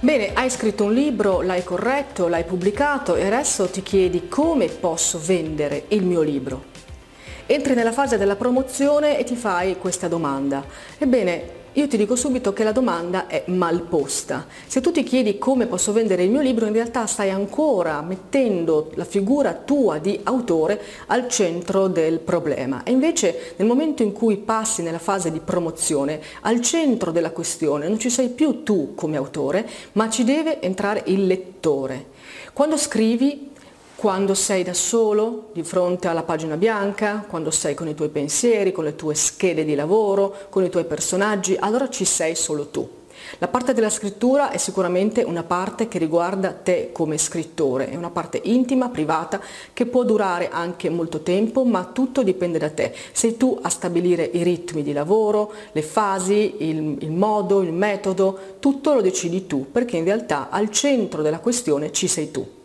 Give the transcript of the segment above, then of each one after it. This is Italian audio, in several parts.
Bene, hai scritto un libro, l'hai corretto, l'hai pubblicato e adesso ti chiedi come posso vendere il mio libro. Entri nella fase della promozione e ti fai questa domanda. Ebbene, io ti dico subito che la domanda è mal posta. Se tu ti chiedi come posso vendere il mio libro, in realtà stai ancora mettendo la figura tua di autore al centro del problema. E invece nel momento in cui passi nella fase di promozione, al centro della questione non ci sei più tu come autore, ma ci deve entrare il lettore. Quando scrivi quando sei da solo di fronte alla pagina bianca, quando sei con i tuoi pensieri, con le tue schede di lavoro, con i tuoi personaggi, allora ci sei solo tu. La parte della scrittura è sicuramente una parte che riguarda te come scrittore, è una parte intima, privata, che può durare anche molto tempo, ma tutto dipende da te. Sei tu a stabilire i ritmi di lavoro, le fasi, il, il modo, il metodo, tutto lo decidi tu, perché in realtà al centro della questione ci sei tu.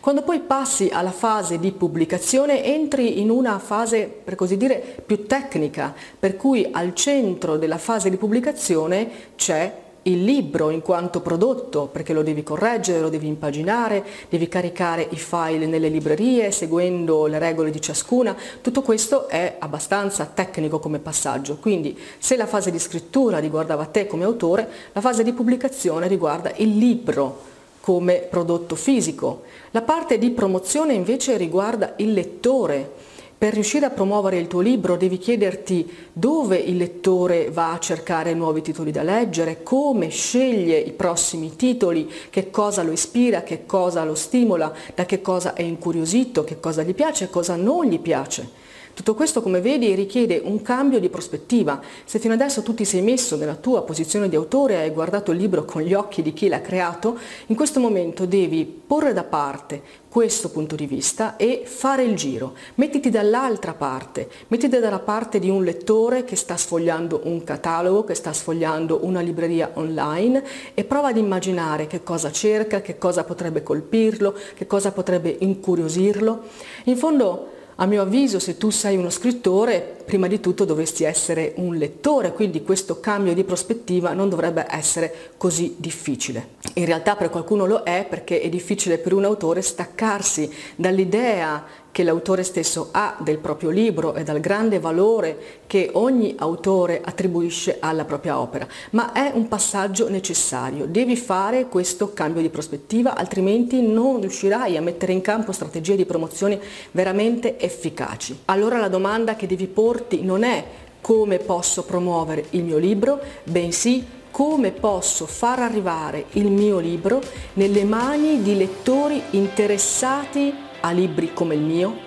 Quando poi passi alla fase di pubblicazione entri in una fase, per così dire, più tecnica, per cui al centro della fase di pubblicazione c'è il libro in quanto prodotto, perché lo devi correggere, lo devi impaginare, devi caricare i file nelle librerie seguendo le regole di ciascuna, tutto questo è abbastanza tecnico come passaggio, quindi se la fase di scrittura riguardava te come autore, la fase di pubblicazione riguarda il libro come prodotto fisico. La parte di promozione invece riguarda il lettore. Per riuscire a promuovere il tuo libro devi chiederti dove il lettore va a cercare nuovi titoli da leggere, come sceglie i prossimi titoli, che cosa lo ispira, che cosa lo stimola, da che cosa è incuriosito, che cosa gli piace e cosa non gli piace. Tutto questo, come vedi, richiede un cambio di prospettiva. Se fino adesso tu ti sei messo nella tua posizione di autore e hai guardato il libro con gli occhi di chi l'ha creato, in questo momento devi porre da parte questo punto di vista e fare il giro. Mettiti dall'altra parte, mettiti dalla parte di un lettore che sta sfogliando un catalogo, che sta sfogliando una libreria online e prova ad immaginare che cosa cerca, che cosa potrebbe colpirlo, che cosa potrebbe incuriosirlo. In fondo a mio avviso, se tu sei uno scrittore, prima di tutto dovresti essere un lettore, quindi questo cambio di prospettiva non dovrebbe essere così difficile. In realtà per qualcuno lo è perché è difficile per un autore staccarsi dall'idea che l'autore stesso ha del proprio libro e dal grande valore che ogni autore attribuisce alla propria opera, ma è un passaggio necessario, devi fare questo cambio di prospettiva, altrimenti non riuscirai a mettere in campo strategie di promozione veramente efficaci. Allora la domanda che devi porti non è come posso promuovere il mio libro, bensì come posso far arrivare il mio libro nelle mani di lettori interessati a libri come il mio